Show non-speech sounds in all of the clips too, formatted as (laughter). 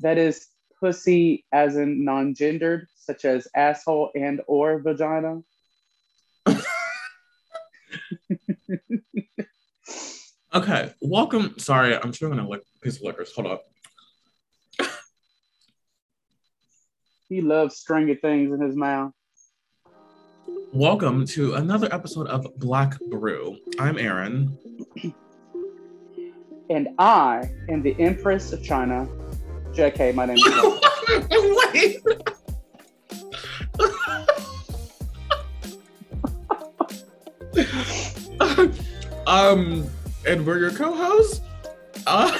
That is pussy as in non-gendered, such as asshole and or vagina. okay, welcome. Sorry, I'm chewing on a li- piece of liquor. Hold up. He loves stringy things in his mouth. Welcome to another episode of Black Brew. I'm Aaron. And I am the Empress of China. JK, my name is. (laughs) Wait. um, and we're your co-hosts. Uh,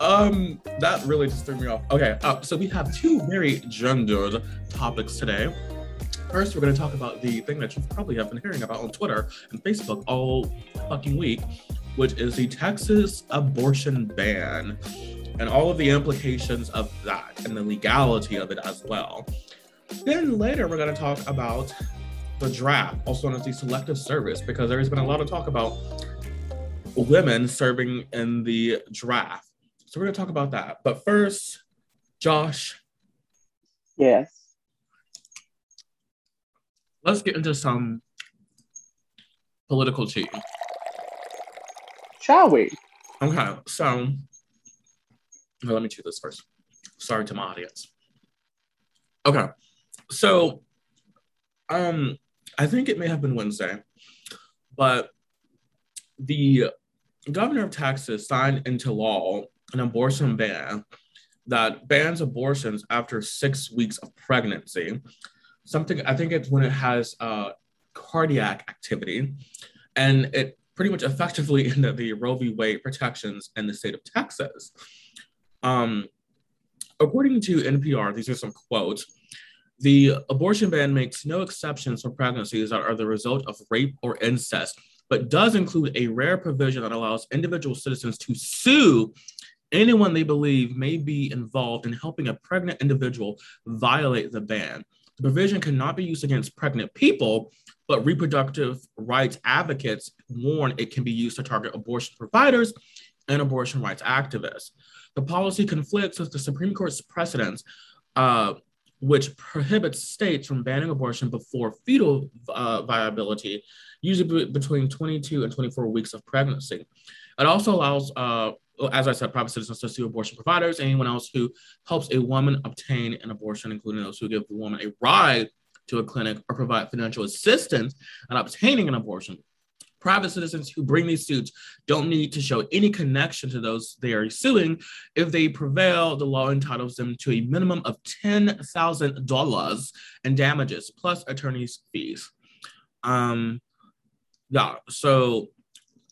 um, that really just threw me off. Okay, uh, so we have two very gendered topics today. First, we're going to talk about the thing that you probably have been hearing about on Twitter and Facebook all fucking week, which is the Texas abortion ban and all of the implications of that and the legality of it as well. Then later, we're going to talk about the draft, also known as the selective service, because there's been a lot of talk about women serving in the draft. So we're going to talk about that. But first, Josh, Yes. let's get into some political tea. Shall we? Okay, so let me do this first. Sorry to my audience. Okay, so um, I think it may have been Wednesday, but the governor of Texas signed into law an abortion ban that bans abortions after six weeks of pregnancy. Something I think it's when it has uh, cardiac activity, and it pretty much effectively (laughs) ended the Roe v. Wade protections in the state of Texas. Um, according to NPR, these are some quotes. The abortion ban makes no exceptions for pregnancies that are the result of rape or incest, but does include a rare provision that allows individual citizens to sue anyone they believe may be involved in helping a pregnant individual violate the ban. The provision cannot be used against pregnant people, but reproductive rights advocates warn it can be used to target abortion providers and abortion rights activists. The policy conflicts with the Supreme Court's precedents, uh, which prohibits states from banning abortion before fetal uh, viability, usually be- between 22 and 24 weeks of pregnancy. It also allows, uh, as I said, private citizens to sue abortion providers, anyone else who helps a woman obtain an abortion, including those who give the woman a ride to a clinic or provide financial assistance in obtaining an abortion. Private citizens who bring these suits don't need to show any connection to those they are suing. If they prevail, the law entitles them to a minimum of $10,000 in damages plus attorney's fees. Um, yeah, so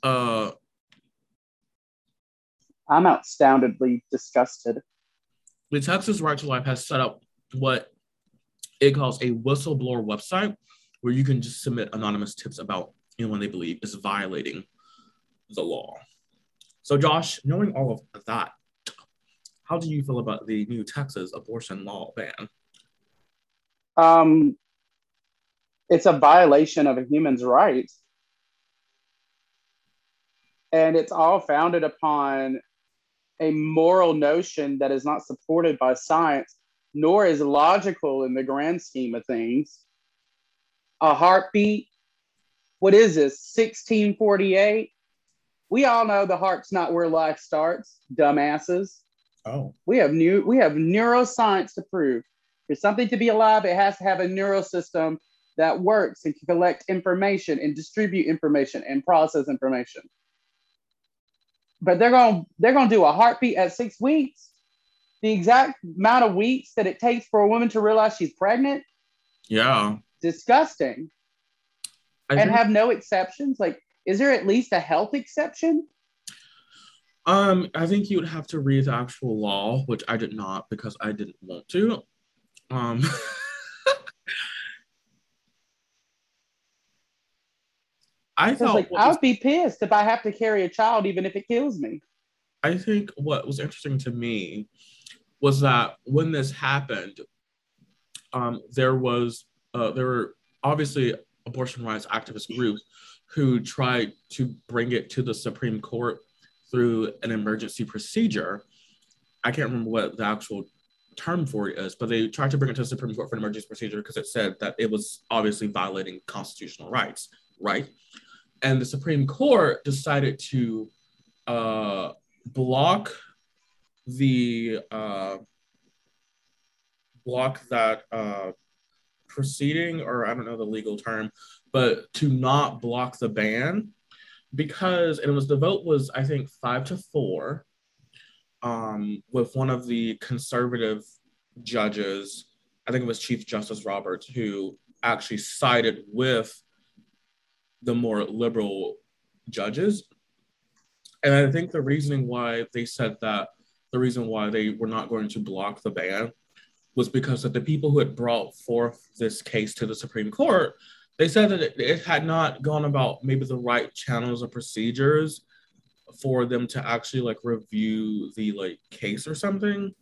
uh, I'm outstandingly disgusted. the Texas Right to Life has set up what it calls a whistleblower website where you can just submit anonymous tips about anyone they believe is violating the law. So, Josh, knowing all of that, how do you feel about the new Texas abortion law ban? Um, it's a violation of a human's rights. And it's all founded upon a moral notion that is not supported by science, nor is logical in the grand scheme of things. A heartbeat, what is this, 1648? We all know the heart's not where life starts, dumbasses. Oh, We have new we have neuroscience to prove. For something to be alive, it has to have a neural system that works and can collect information and distribute information and process information. But they're going they're going to do a heartbeat at 6 weeks. The exact amount of weeks that it takes for a woman to realize she's pregnant, yeah. disgusting. I and think, have no exceptions. Like is there at least a health exception? um, I think you would have to read the actual law, which I did not because I didn't want to. Um, (laughs) I thought like what I was would be pissed if I have to carry a child even if it kills me. I think what was interesting to me was that when this happened, um, there was uh, there were obviously abortion rights activist groups who tried to bring it to the Supreme Court through an emergency procedure. I can't remember what the actual term for it is, but they tried to bring it to the Supreme Court for an emergency procedure because it said that it was obviously violating constitutional rights, right? And the Supreme Court decided to uh, block the uh, block that uh, proceeding, or I don't know the legal term, but to not block the ban because and it was the vote was I think five to four, um, with one of the conservative judges, I think it was Chief Justice Roberts, who actually sided with the more liberal judges. And I think the reasoning why they said that the reason why they were not going to block the ban was because of the people who had brought forth this case to the Supreme Court. They said that it, it had not gone about maybe the right channels or procedures for them to actually like review the like case or something.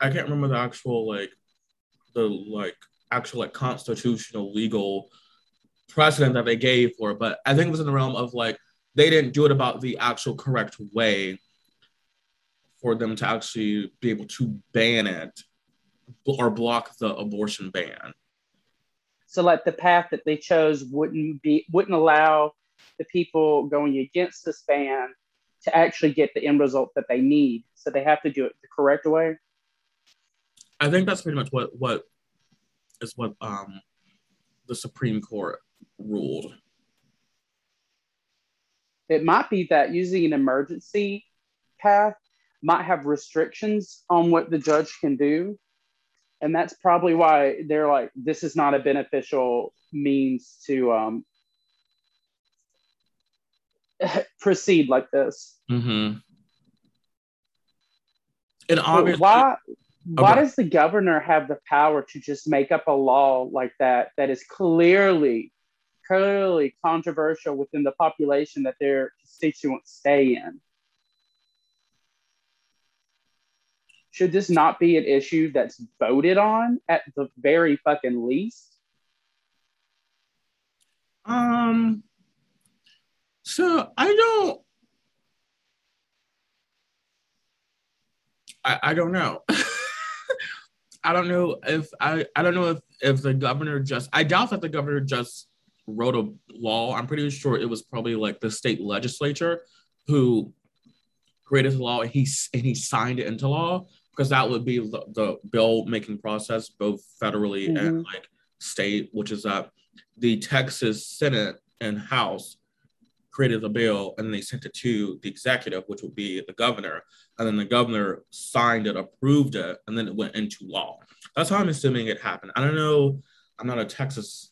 I can't remember the actual like the like actual like constitutional legal precedent that they gave for it, but I think it was in the realm of like they didn't do it about the actual correct way for them to actually be able to ban it or block the abortion ban. So like the path that they chose wouldn't be wouldn't allow the people going against this ban to actually get the end result that they need. So they have to do it the correct way. I think that's pretty much what what is what um the Supreme Court ruled. It might be that using an emergency path might have restrictions on what the judge can do. And that's probably why they're like, this is not a beneficial means to um, (laughs) proceed like this. Mm-hmm. And obviously, why why okay. does the governor have the power to just make up a law like that that is clearly clearly controversial within the population that their constituents stay in? Should this not be an issue that's voted on at the very fucking least? Um so I don't I, I don't know. (laughs) I don't know if I I don't know if if the governor just I doubt that the governor just wrote a law. I'm pretty sure it was probably like the state legislature who created the law and he and he signed it into law because that would be the, the bill making process both federally mm-hmm. and like state, which is that the Texas Senate and House created the bill and they sent it to the executive, which would be the governor. And then the governor signed it, approved it, and then it went into law. That's how I'm assuming it happened. I don't know. I'm not a Texas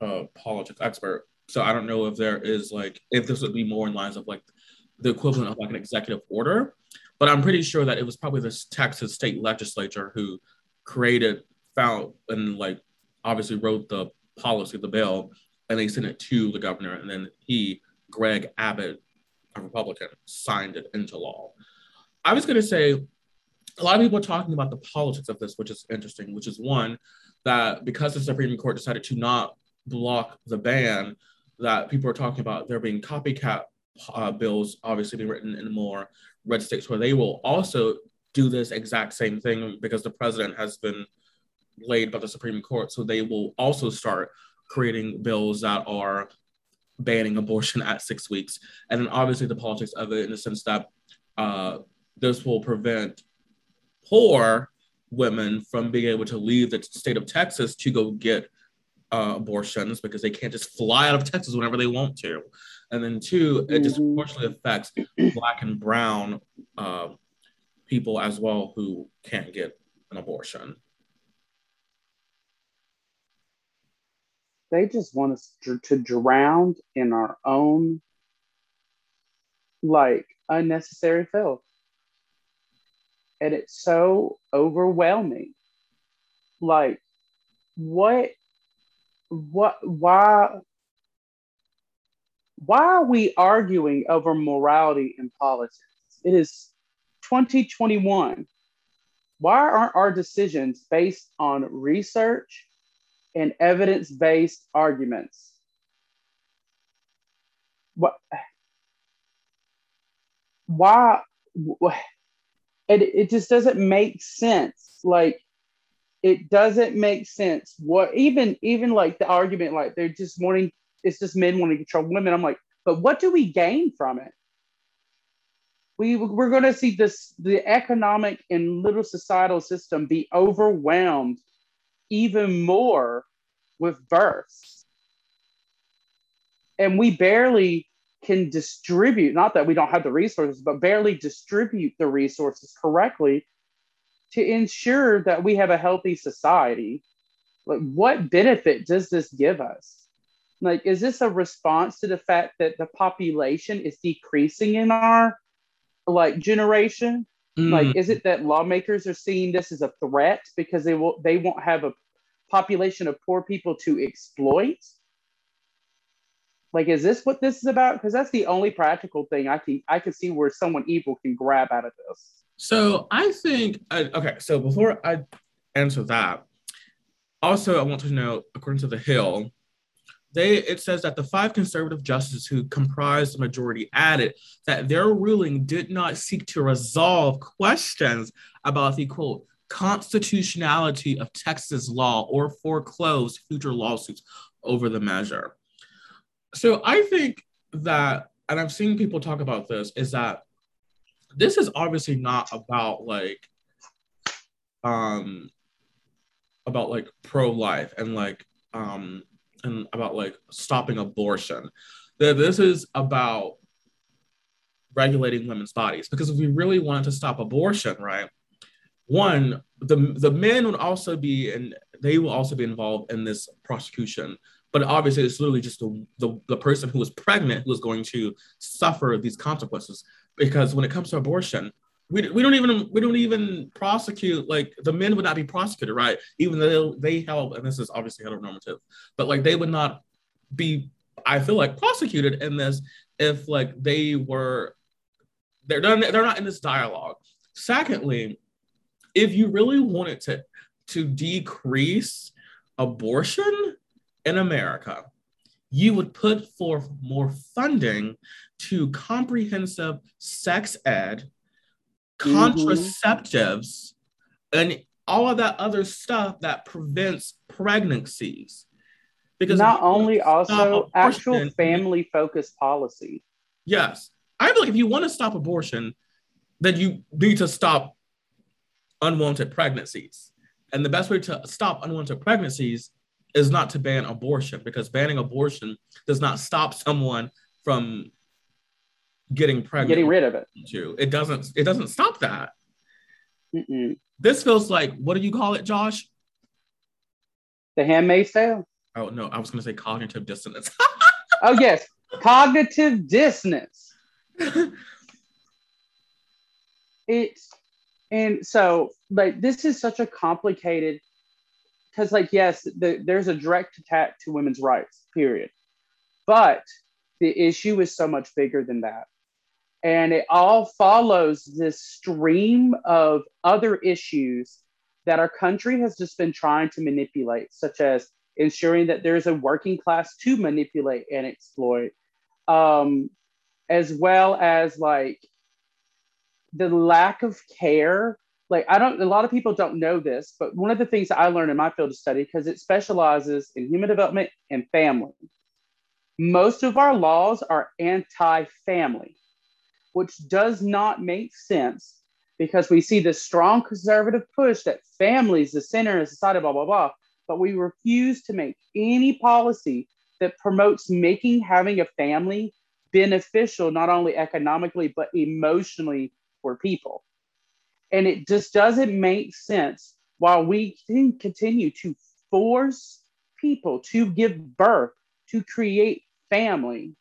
uh, politics expert, so I don't know if there is like if this would be more in lines of like the equivalent of like an executive order. But I'm pretty sure that it was probably the Texas state legislature who created, found, and like obviously wrote the policy, the bill, and they sent it to the governor, and then he Greg Abbott, a Republican, signed it into law. I was going to say, a lot of people are talking about the politics of this, which is interesting, which is one, that because the Supreme Court decided to not block the ban, that people are talking about there being copycat uh, bills obviously being written in more red states where they will also do this exact same thing because the president has been laid by the Supreme Court. So they will also start creating bills that are banning abortion at six weeks. And then obviously the politics of it in the sense that uh, this will prevent poor women from being able to leave the state of Texas to go get uh, abortions because they can't just fly out of Texas whenever they want to. And then two, it disproportionately affects black and brown uh, people as well who can't get an abortion. They just want us to, to drown in our own like unnecessary filth. And it's so overwhelming. Like, what, what, why, why are we arguing over morality in politics? It is 2021. Why aren't our decisions based on research and evidence based arguments. What? Why? and it just doesn't make sense. Like it doesn't make sense. What even even like the argument, like they're just wanting it's just men wanting to control women. I'm like, but what do we gain from it? We we're going to see this the economic and little societal system be overwhelmed even more with births, and we barely can distribute. Not that we don't have the resources, but barely distribute the resources correctly to ensure that we have a healthy society. Like, what benefit does this give us? Like, is this a response to the fact that the population is decreasing in our like generation? Mm. Like, is it that lawmakers are seeing this as a threat because they will they won't have a population of poor people to exploit? Like, is this what this is about? Because that's the only practical thing I can I can see where someone evil can grab out of this. So I think okay. So before I answer that, also I want to know, according to the Hill, they it says that the five conservative justices who comprised the majority added that their ruling did not seek to resolve questions about the quote constitutionality of Texas law or foreclose future lawsuits over the measure. So I think that, and I've seen people talk about this, is that this is obviously not about like um about like pro-life and like um and about like stopping abortion. That this is about regulating women's bodies. Because if we really wanted to stop abortion right one the the men would also be and they will also be involved in this prosecution but obviously it's literally just the, the, the person who was pregnant who is going to suffer these consequences because when it comes to abortion, we, we don't even we don't even prosecute like the men would not be prosecuted, right? Even though they help, and this is obviously heteronormative, but like they would not be, I feel like, prosecuted in this if like they were they're not, they're not in this dialogue. Secondly, if you really wanted to to decrease abortion in America, you would put forth more funding to comprehensive sex ed, mm-hmm. contraceptives, and all of that other stuff that prevents pregnancies. Because not only also actual family focused policy. Yes. I feel like if you want to stop abortion, then you need to stop unwanted pregnancies. And the best way to stop unwanted pregnancies is not to ban abortion because banning abortion does not stop someone from getting pregnant. Getting rid of it. Too. It doesn't. It doesn't stop that. Mm-mm. This feels like what do you call it, Josh? The Handmaid's Tale. Oh no, I was going to say cognitive dissonance. (laughs) oh yes, cognitive dissonance. (laughs) it's and so like this is such a complicated because like yes the, there's a direct attack to women's rights period. But the issue is so much bigger than that. And it all follows this stream of other issues that our country has just been trying to manipulate such as ensuring that there's a working class to manipulate and exploit um, as well as like the lack of care like I don't a lot of people don't know this, but one of the things that I learned in my field of study, because it specializes in human development and family, most of our laws are anti-family, which does not make sense because we see this strong conservative push that family is the center of society, blah, blah, blah. But we refuse to make any policy that promotes making having a family beneficial, not only economically, but emotionally for people. And it just doesn't make sense while we can continue to force people to give birth, to create family,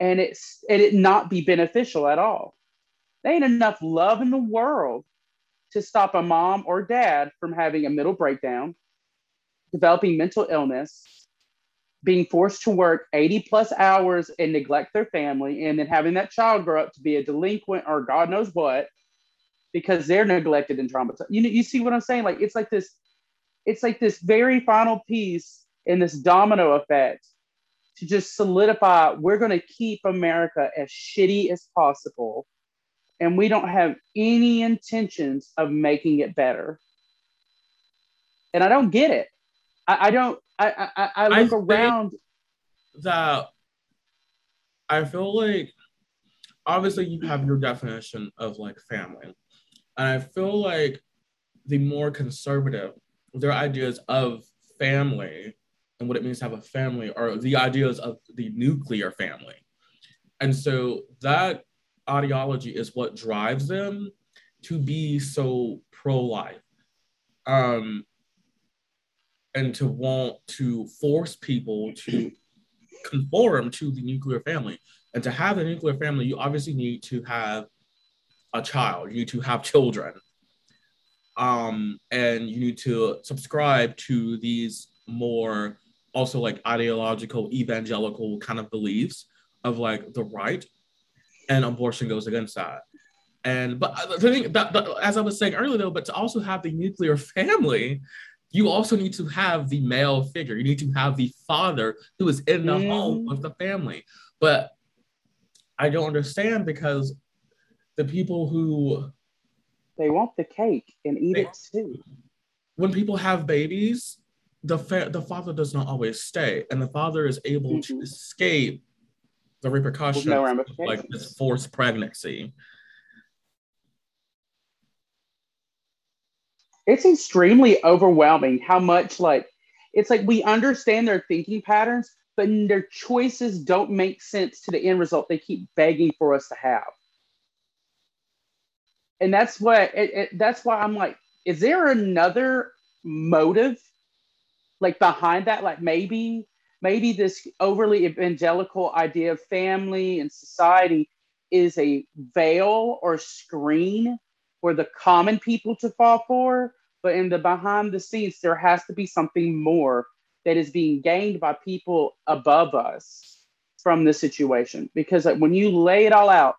and it's and it not be beneficial at all. There ain't enough love in the world to stop a mom or dad from having a mental breakdown, developing mental illness, being forced to work 80 plus hours and neglect their family, and then having that child grow up to be a delinquent or God knows what, because they're neglected and traumatized. You know, you see what I'm saying? Like it's like this, it's like this very final piece in this domino effect to just solidify we're going to keep America as shitty as possible and we don't have any intentions of making it better. And I don't get it. I, I don't. I I, I look I around. That I feel like obviously you have your definition of like family, and I feel like the more conservative their ideas of family and what it means to have a family are the ideas of the nuclear family. And so that ideology is what drives them to be so pro-life um, and to want to force people to conform to the nuclear family and to have a nuclear family you obviously need to have a child you need to have children. Um, and you need to subscribe to these more also like ideological evangelical kind of beliefs of like the right and abortion goes against that. And but the thing that, that, as i was saying earlier though but to also have the nuclear family you also need to have the male figure. You need to have the father who is in the mm. home with the family. But i don't understand because the people who they want the cake and eat they, it too when people have babies the fa- the father does not always stay, and the father is able mm-hmm. to escape the repercussions no of like this forced pregnancy. It's extremely overwhelming how much like it's like we understand their thinking patterns, but their choices don't make sense to the end result they keep begging for us to have. And that's what it, it, that's why I'm like, is there another motive like behind that? Like maybe maybe this overly evangelical idea of family and society is a veil or screen for the common people to fall for but in the behind the scenes there has to be something more that is being gained by people above us from this situation. Because like, when you lay it all out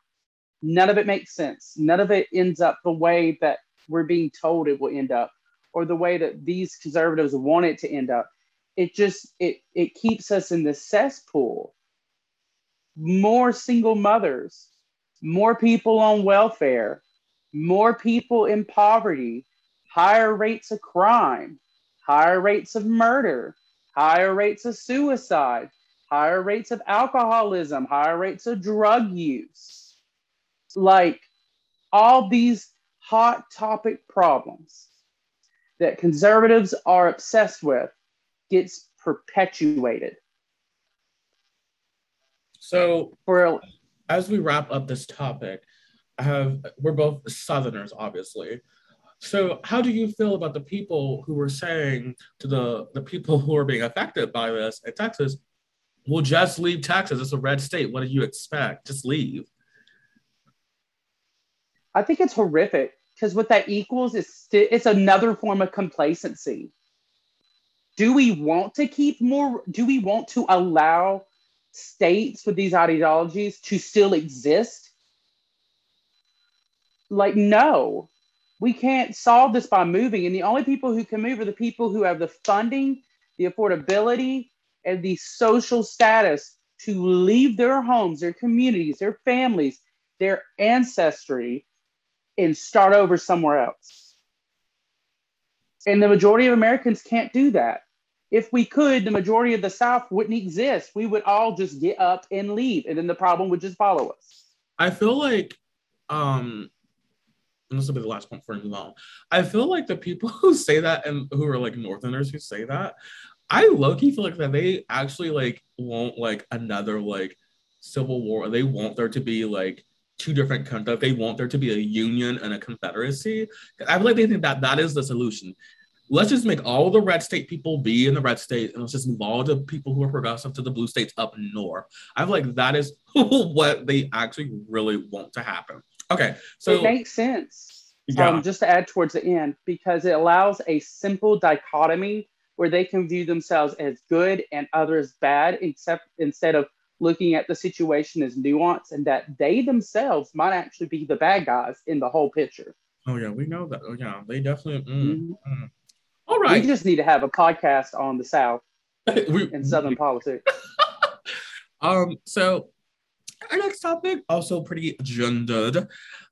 none of it makes sense none of it ends up the way that we're being told it will end up or the way that these conservatives want it to end up. It just it it keeps us in the cesspool. More single mothers, more people on welfare, more people in poverty, higher rates of crime, higher rates of murder, higher rates of suicide, higher rates of alcoholism, higher rates of drug use. Like all these hot topic problems that conservatives are obsessed with gets perpetuated. So, for as we wrap up this topic, I have we're both Southerners, obviously. So, how do you feel about the people who were saying to the the people who are being affected by this in Texas, "We'll just leave Texas. It's a red state. What do you expect? Just leave." I think it's horrific because what that equals is st- it's another form of complacency. Do we want to keep more? Do we want to allow states with these ideologies to still exist? Like, no, we can't solve this by moving. And the only people who can move are the people who have the funding, the affordability, and the social status to leave their homes, their communities, their families, their ancestry, and start over somewhere else. And the majority of Americans can't do that. If we could, the majority of the South wouldn't exist. We would all just get up and leave, and then the problem would just follow us. I feel like, um, and this will be the last point for move. I feel like the people (laughs) who say that and who are like Northerners who say that, I low key feel like that they actually like want like another like civil war. They want there to be like two different countries. They want there to be a union and a confederacy. I feel like they think that that is the solution. Let's just make all the red state people be in the red state, and let's just move all the people who are progressive to the blue states up north. I feel like that is (laughs) what they actually really want to happen. Okay, so it makes sense. Yeah. Um, just to add towards the end, because it allows a simple dichotomy where they can view themselves as good and others bad, except instead of looking at the situation as nuance and that they themselves might actually be the bad guys in the whole picture. Oh yeah, we know that. Oh yeah, they definitely. Mm, mm-hmm. mm. All right, we just need to have a podcast on the South (laughs) we, and Southern (laughs) politics. um. So our next topic also pretty gendered.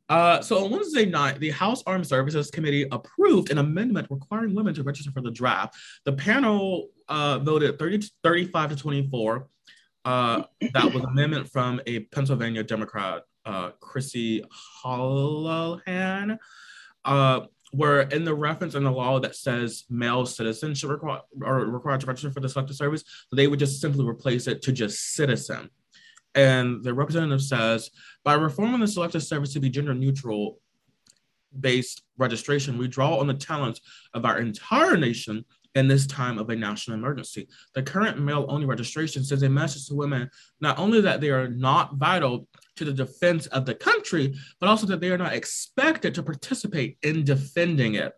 Uh, so on Wednesday night, the House Armed Services Committee approved an amendment requiring women to register for the draft. The panel uh, voted 30 35 to 24. Uh, that was amendment from a Pennsylvania Democrat, uh, Chrissy Houlahan, uh, where in the reference in the law that says male citizens should require or required to register for the selective service, they would just simply replace it to just citizen. And the representative says, by reforming the selective service to be gender neutral based registration, we draw on the talents of our entire nation in this time of a national emergency. The current male only registration sends a message to women not only that they are not vital to the defense of the country, but also that they are not expected to participate in defending it.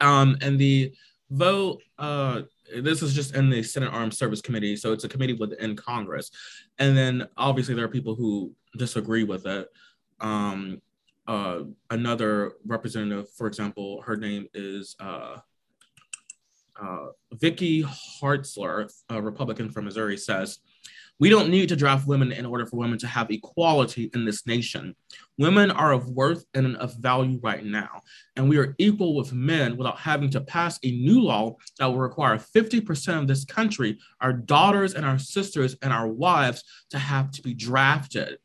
Um, and the vote, uh, this is just in the Senate Armed Service Committee, so it's a committee within Congress. And then obviously there are people who disagree with it. Um, uh, another representative, for example, her name is uh, uh, Vicky Hartzler, a Republican from Missouri, says, we don't need to draft women in order for women to have equality in this nation. Women are of worth and of value right now, and we are equal with men without having to pass a new law that will require 50% of this country, our daughters and our sisters and our wives, to have to be drafted.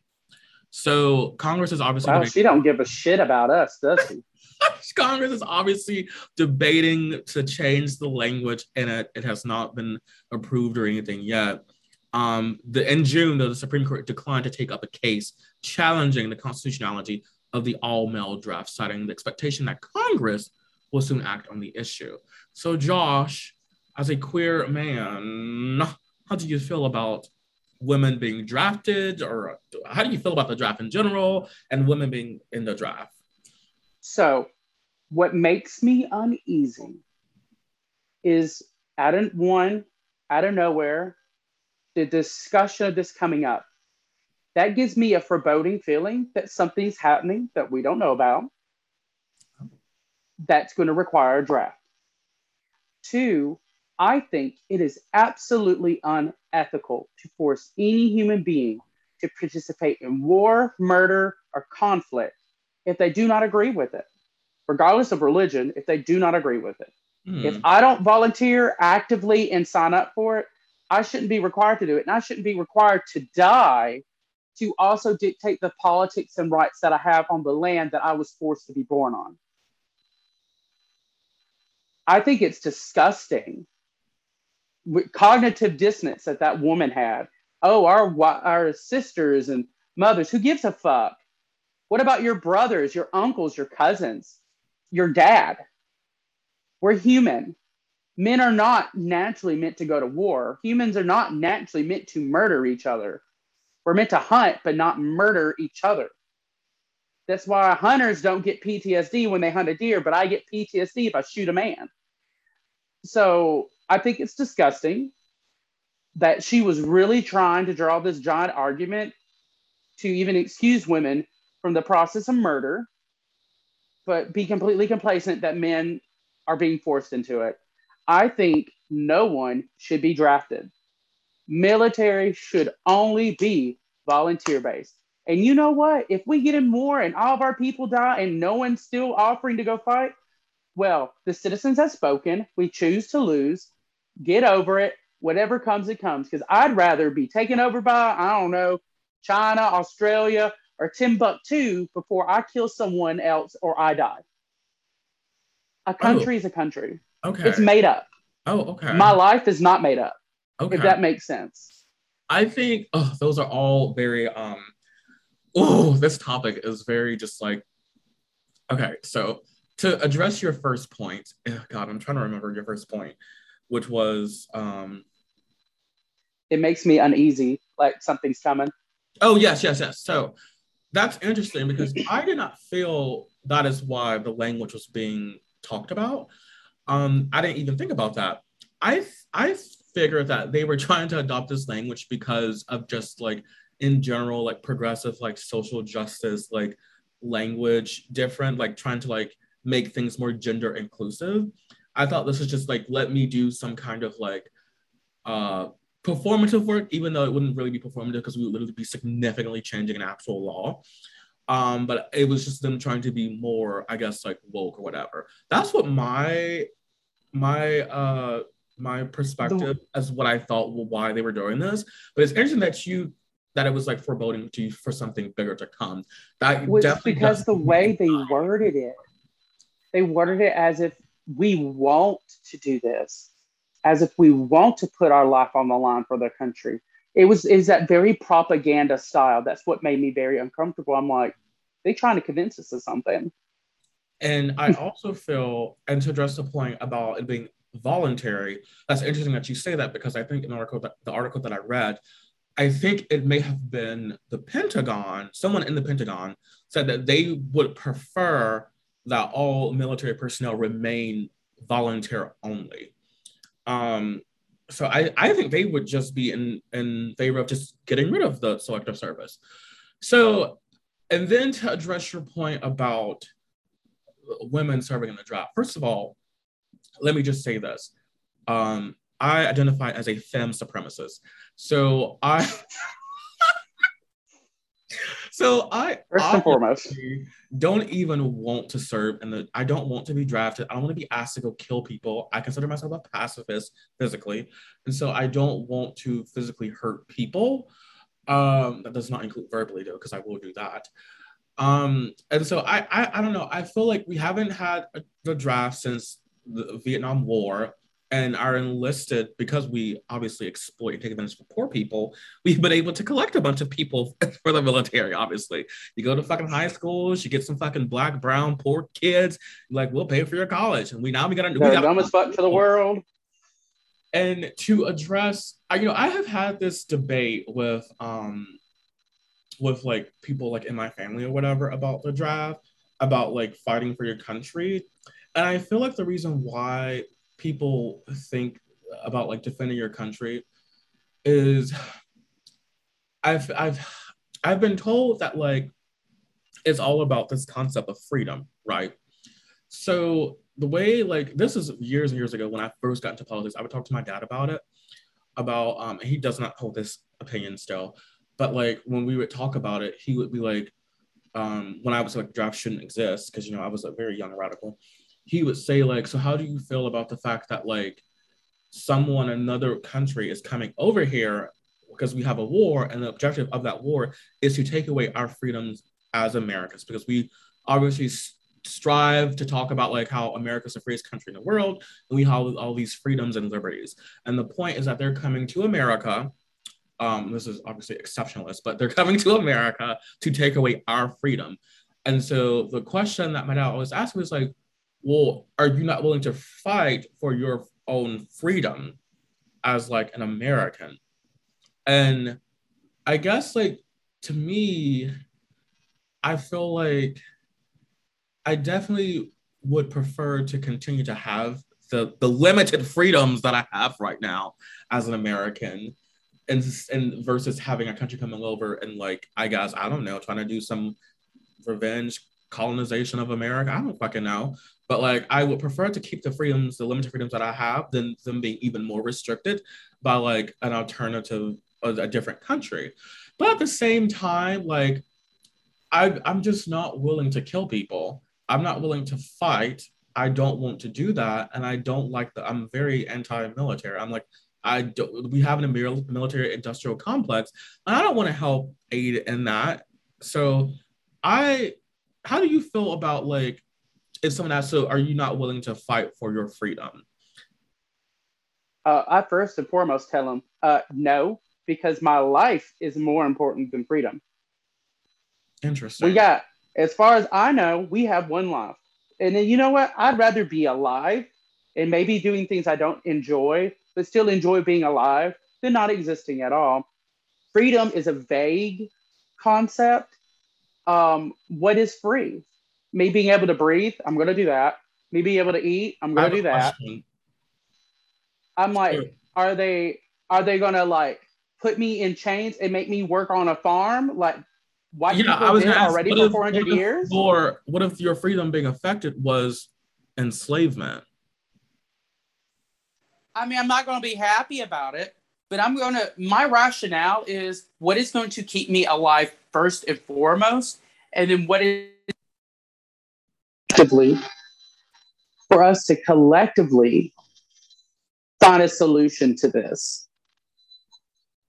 So Congress is obviously. Well, she don't give a shit about us, does she? (laughs) Congress is obviously debating to change the language, and it, it has not been approved or anything yet. Um, the, in June, though, the Supreme Court declined to take up a case challenging the constitutionality of the all male draft, citing the expectation that Congress will soon act on the issue. So, Josh, as a queer man, how do you feel about women being drafted, or how do you feel about the draft in general and women being in the draft? So, what makes me uneasy is out of one, out of nowhere, the discussion of this coming up. That gives me a foreboding feeling that something's happening that we don't know about that's going to require a draft. Two, I think it is absolutely unethical to force any human being to participate in war, murder, or conflict if they do not agree with it, regardless of religion, if they do not agree with it. Mm. If I don't volunteer actively and sign up for it, I shouldn't be required to do it. And I shouldn't be required to die to also dictate the politics and rights that I have on the land that I was forced to be born on. I think it's disgusting. With cognitive dissonance that that woman had. Oh, our our sisters and mothers. Who gives a fuck? What about your brothers, your uncles, your cousins, your dad? We're human. Men are not naturally meant to go to war. Humans are not naturally meant to murder each other. We're meant to hunt, but not murder each other. That's why hunters don't get PTSD when they hunt a deer, but I get PTSD if I shoot a man. So I think it's disgusting that she was really trying to draw this giant argument to even excuse women from the process of murder, but be completely complacent that men are being forced into it. I think no one should be drafted. Military should only be volunteer based. And you know what? If we get in war and all of our people die and no one's still offering to go fight, well, the citizens have spoken. We choose to lose. Get over it. Whatever comes, it comes. Because I'd rather be taken over by, I don't know, China, Australia, or Timbuktu before I kill someone else or I die. A country oh, is a country. Okay. It's made up. Oh, okay. My life is not made up. Okay. If that makes sense. I think oh, those are all very um oh, this topic is very just like okay, so to address your first point, oh God, I'm trying to remember your first point, which was um it makes me uneasy, like something's coming. Oh yes, yes, yes. So that's interesting because I did not feel that is why the language was being talked about. Um, I didn't even think about that. I I figured that they were (laughs) trying to adopt this language because of just like in general like progressive like social justice like language different like trying to like make things more gender inclusive. I thought this was just like let me do some kind of like uh performative work, even though it wouldn't really be performative because we would literally be significantly changing an actual law. Um, but it was just them trying to be more, I guess, like woke or whatever. That's what my my uh my perspective the, as what I thought well, why they were doing this. But it's interesting that you that it was like foreboding to you for something bigger to come. That was because the way they worded it, they worded it as if we want to do this, as if we want to put our life on the line for the country. It was is that very propaganda style. That's what made me very uncomfortable. I'm like, they trying to convince us of something. And I (laughs) also feel, and to address the point about it being voluntary, that's interesting that you say that because I think in the article that the article that I read, I think it may have been the Pentagon, someone in the Pentagon said that they would prefer that all military personnel remain volunteer only. Um, so I, I think they would just be in, in favor of just getting rid of the selective service. So, and then to address your point about women serving in the draft, first of all, let me just say this. Um, I identify as a femme supremacist. So I (laughs) so I first and foremost don't even want to serve and the I don't want to be drafted. I don't want to be asked to go kill people. I consider myself a pacifist physically. And so I don't want to physically hurt people. Um, that does not include verbally though, because I will do that. Um, and so I, I I don't know. I feel like we haven't had a, the draft since the Vietnam War and are enlisted because we obviously exploit and take advantage of poor people. We've been able to collect a bunch of people (laughs) for the military. Obviously, you go to fucking high schools, you get some fucking black, brown, poor kids. Like we'll pay for your college, and we now we got to. They're dumb as fuck to the world. And to address, you know, I have had this debate with um with like people like in my family or whatever about the draft, about like fighting for your country. And I feel like the reason why people think about like defending your country is I've I've I've been told that like it's all about this concept of freedom, right? So the way like this is years and years ago when I first got into politics, I would talk to my dad about it, about um he does not hold this opinion still, but like when we would talk about it, he would be like, um, when I was like draft shouldn't exist because you know I was a very young radical he would say like, so how do you feel about the fact that like someone another country is coming over here because we have a war and the objective of that war is to take away our freedoms as Americans because we obviously strive to talk about like how America's the freest country in the world and we have all these freedoms and liberties. And the point is that they're coming to America. Um, this is obviously exceptionalist, but they're coming to America to take away our freedom. And so the question that my dad always asked me is like, well, are you not willing to fight for your own freedom as like an American? And I guess like to me, I feel like I definitely would prefer to continue to have the, the limited freedoms that I have right now as an American and, and versus having a country coming over and like I guess I don't know trying to do some revenge colonization of America. I don't fucking know. But like, I would prefer to keep the freedoms, the limited freedoms that I have, than them being even more restricted by like an alternative, a, different country. But at the same time, like, I, I'm just not willing to kill people. I'm not willing to fight. I don't want to do that, and I don't like the. I'm very anti-military. I'm like, I don't. We have a military industrial complex, and I don't want to help aid in that. So, I. How do you feel about like if someone asks, so are you not willing to fight for your freedom? Uh, I first and foremost tell them, uh, no, because my life is more important than freedom. Interesting. We got, as far as I know, we have one life. And then you know what? I'd rather be alive and maybe doing things I don't enjoy, but still enjoy being alive than not existing at all. Freedom is a vague concept. Um, what is free? me being able to breathe, I'm gonna do that. Me being able to eat, I'm gonna do that. Question. I'm like, sure. are they are they gonna like put me in chains and make me work on a farm like white yeah, people I was did ask, already for 400 years? Or what if your freedom being affected was enslavement? I mean, I'm not going to be happy about it, but I'm going to. My rationale is what is going to keep me alive first and foremost And then what is collectively for us to collectively find a solution to this.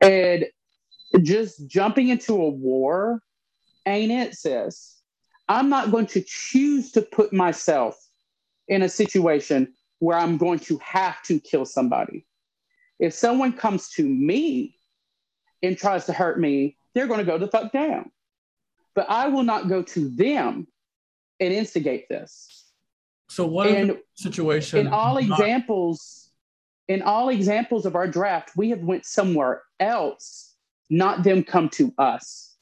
And just jumping into a war ain't it, sis. I'm not going to choose to put myself in a situation where I'm going to have to kill somebody. If someone comes to me and tries to hurt me, they're going to go the fuck down. But I will not go to them and instigate this. So what and situation? In all not- examples, in all examples of our draft, we have went somewhere else, not them come to us.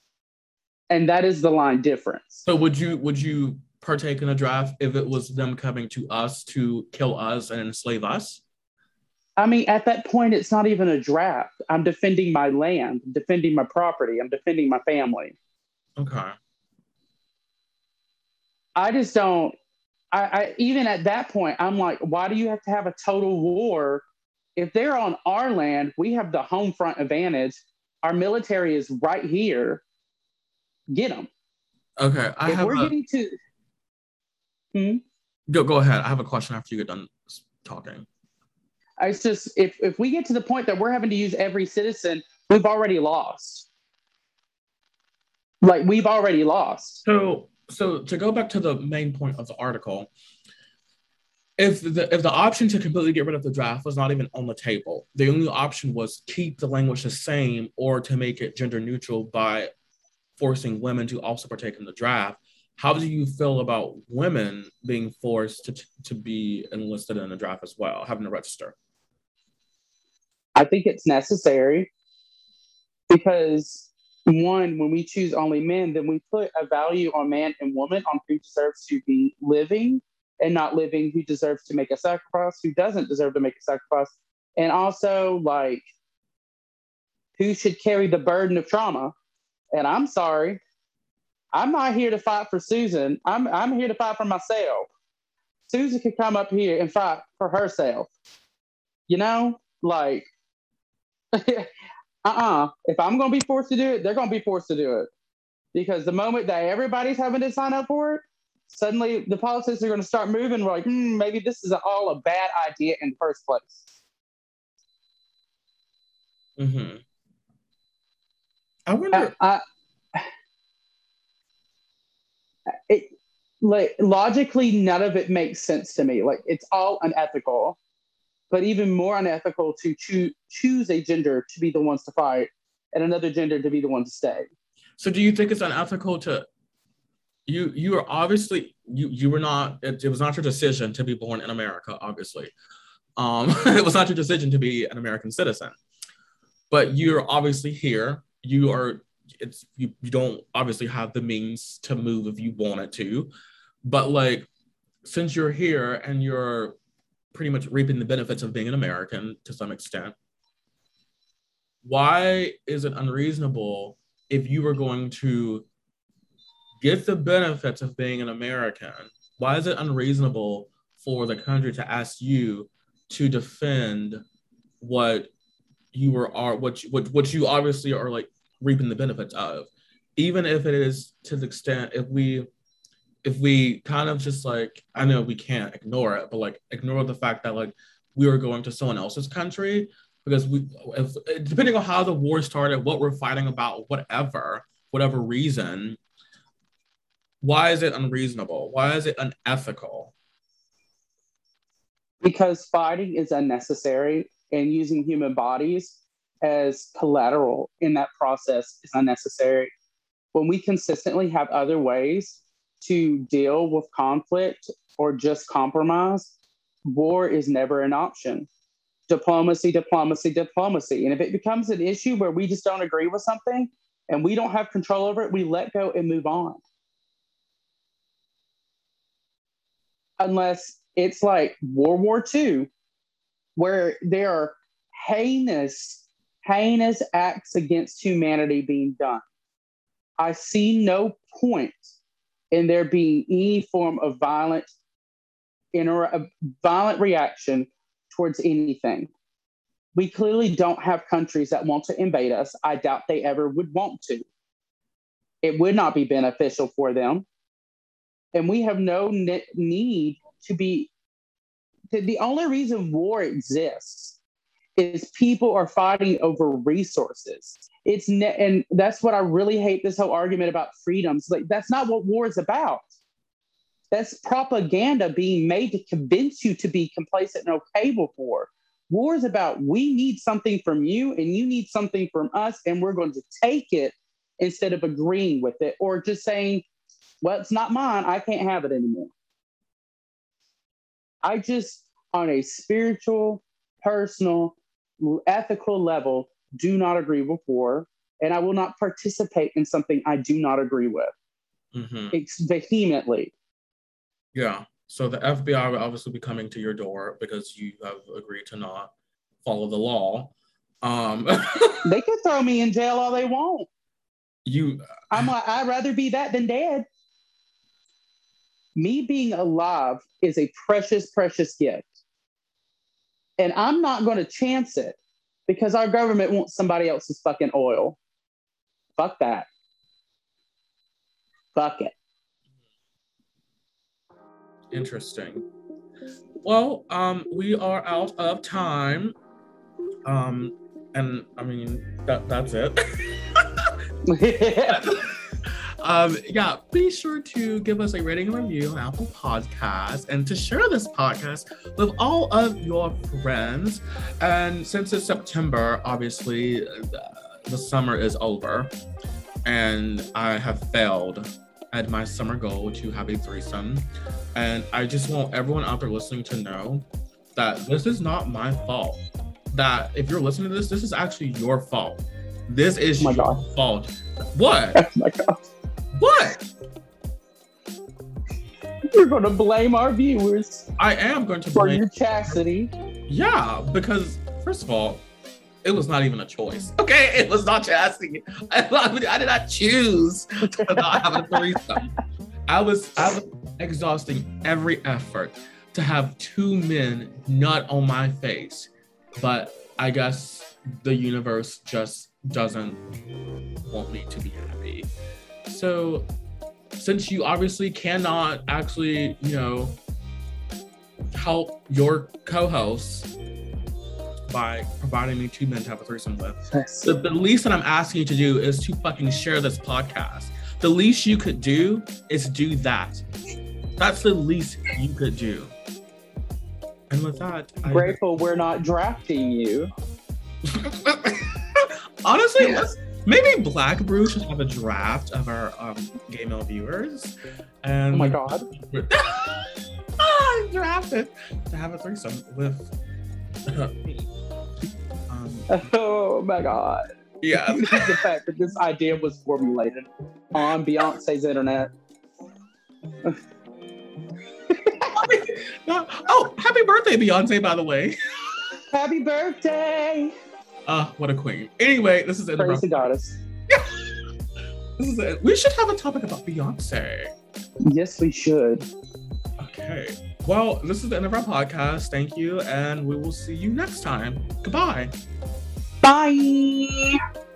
And that is the line difference. So would you would you partake in a draft if it was them coming to us to kill us and enslave us? I mean, at that point, it's not even a draft. I'm defending my land, defending my property, I'm defending my family. Okay. I just don't. I, I even at that point, I'm like, why do you have to have a total war? If they're on our land, we have the home front advantage. Our military is right here. Get them. Okay, I if have. We're a, getting to. Hmm? Go go ahead. I have a question after you get done talking. It's just if if we get to the point that we're having to use every citizen, we've already lost. Like we've already lost. So so to go back to the main point of the article, if the if the option to completely get rid of the draft was not even on the table, the only option was keep the language the same or to make it gender neutral by forcing women to also partake in the draft. How do you feel about women being forced to, to be enlisted in the draft as well, having to register? I think it's necessary because one, when we choose only men, then we put a value on man and woman on who deserves to be living and not living, who deserves to make a sacrifice, who doesn't deserve to make a sacrifice. And also, like, who should carry the burden of trauma. And I'm sorry, I'm not here to fight for Susan. I'm, I'm here to fight for myself. Susan could come up here and fight for herself. You know, like, uh-uh. If I'm gonna be forced to do it, they're gonna be forced to do it. Because the moment that everybody's having to sign up for it, suddenly the politics are gonna start moving. We're like, hmm, maybe this is all a bad idea in the first place. Mm-hmm. I wonder. I, I, it like logically, none of it makes sense to me. Like it's all unethical but even more unethical to choo- choose a gender to be the ones to fight and another gender to be the one to stay. So do you think it's unethical to you you are obviously you you were not it, it was not your decision to be born in America, obviously. Um, (laughs) it was not your decision to be an American citizen. But you're obviously here. You are it's you, you don't obviously have the means to move if you wanted to. But like since you're here and you're pretty much reaping the benefits of being an American to some extent. Why is it unreasonable if you were going to get the benefits of being an American? Why is it unreasonable for the country to ask you to defend what you were are what you, what what you obviously are like reaping the benefits of, even if it is to the extent if we if we kind of just like I know we can't ignore it, but like ignore the fact that like we are going to someone else's country because we if, depending on how the war started, what we're fighting about, whatever, whatever reason, why is it unreasonable? Why is it unethical? Because fighting is unnecessary and using human bodies as collateral in that process is unnecessary. When we consistently have other ways to deal with conflict or just compromise, war is never an option. Diplomacy, diplomacy, diplomacy. And if it becomes an issue where we just don't agree with something and we don't have control over it, we let go and move on. Unless it's like World War II, where there are heinous, heinous acts against humanity being done. I see no point in there being any form of violent inter- a violent reaction towards anything. We clearly don't have countries that want to invade us. I doubt they ever would want to. it would not be beneficial for them. And we have no ne- need to be. The, the only reason war exists is people are fighting over resources. It's ne- and that's what I really hate this whole argument about freedoms. Like that's not what war is about. That's propaganda being made to convince you to be complacent and okay before. War is about we need something from you and you need something from us, and we're going to take it instead of agreeing with it or just saying, well, it's not mine. I can't have it anymore. I just, on a spiritual, personal, ethical level, do not agree with war. And I will not participate in something I do not agree with Mm-hmm. Ex- vehemently. Yeah. So the FBI will obviously be coming to your door because you have agreed to not follow the law. Um, (laughs) They could throw me in jail all they want. you, I'm like, I'd rather be that than dead. Me being alive is a precious, precious gift. And I'm not going to chance it because our government wants somebody else's fucking oil. Fuck that. Fuck it. interesting. Well, um, we are out of time. Um, and I mean that that's it. (laughs) (laughs) um, yeah, be sure to give us a rating and review on Apple Podcasts and to share this podcast with all of your friends. And since it's September, obviously the, the summer is over, and I have failed at my summer goal to have a threesome. And I just want everyone out there listening to know that this is not my fault. That if you're listening to this, this is actually your fault. This is Oh my your God. fault. What? (laughs) oh my God. What? You're going to blame our viewers I am going to for blame. your chastity. Yeah, because first of all, it was not even a choice. Okay, it was not chastity. I, (laughs) I did not choose to not have a threesome. I was I was exhausting every effort to have two men nut on my face, but I guess the universe just doesn't want me to be happy. So, since you obviously cannot actually, you know, help your co-host by providing me two men to have a threesome with. The, the least that I'm asking you to do is to fucking share this podcast. The least you could do is do that. That's the least you could do. And with that, I'm Grateful we're not drafting you. (laughs) honestly, let's, maybe Black Brew should have a draft of our um, gay male viewers. And Oh my God. (laughs) ah, drafted to have a threesome with me. (laughs) Um, Oh my God. yeah. (laughs) the fact that this idea was formulated on Beyonce's internet. oh, happy birthday, Beyonce, by the way. Happy birthday! Uh, what a queen. Anyway, this is it. Praise the goddess. (laughs) This is it. We should have a topic about Beyonce. Yes, we should. Okay. Well, this is the end of our podcast. Thank you, and we will see you next time. Goodbye. Bye.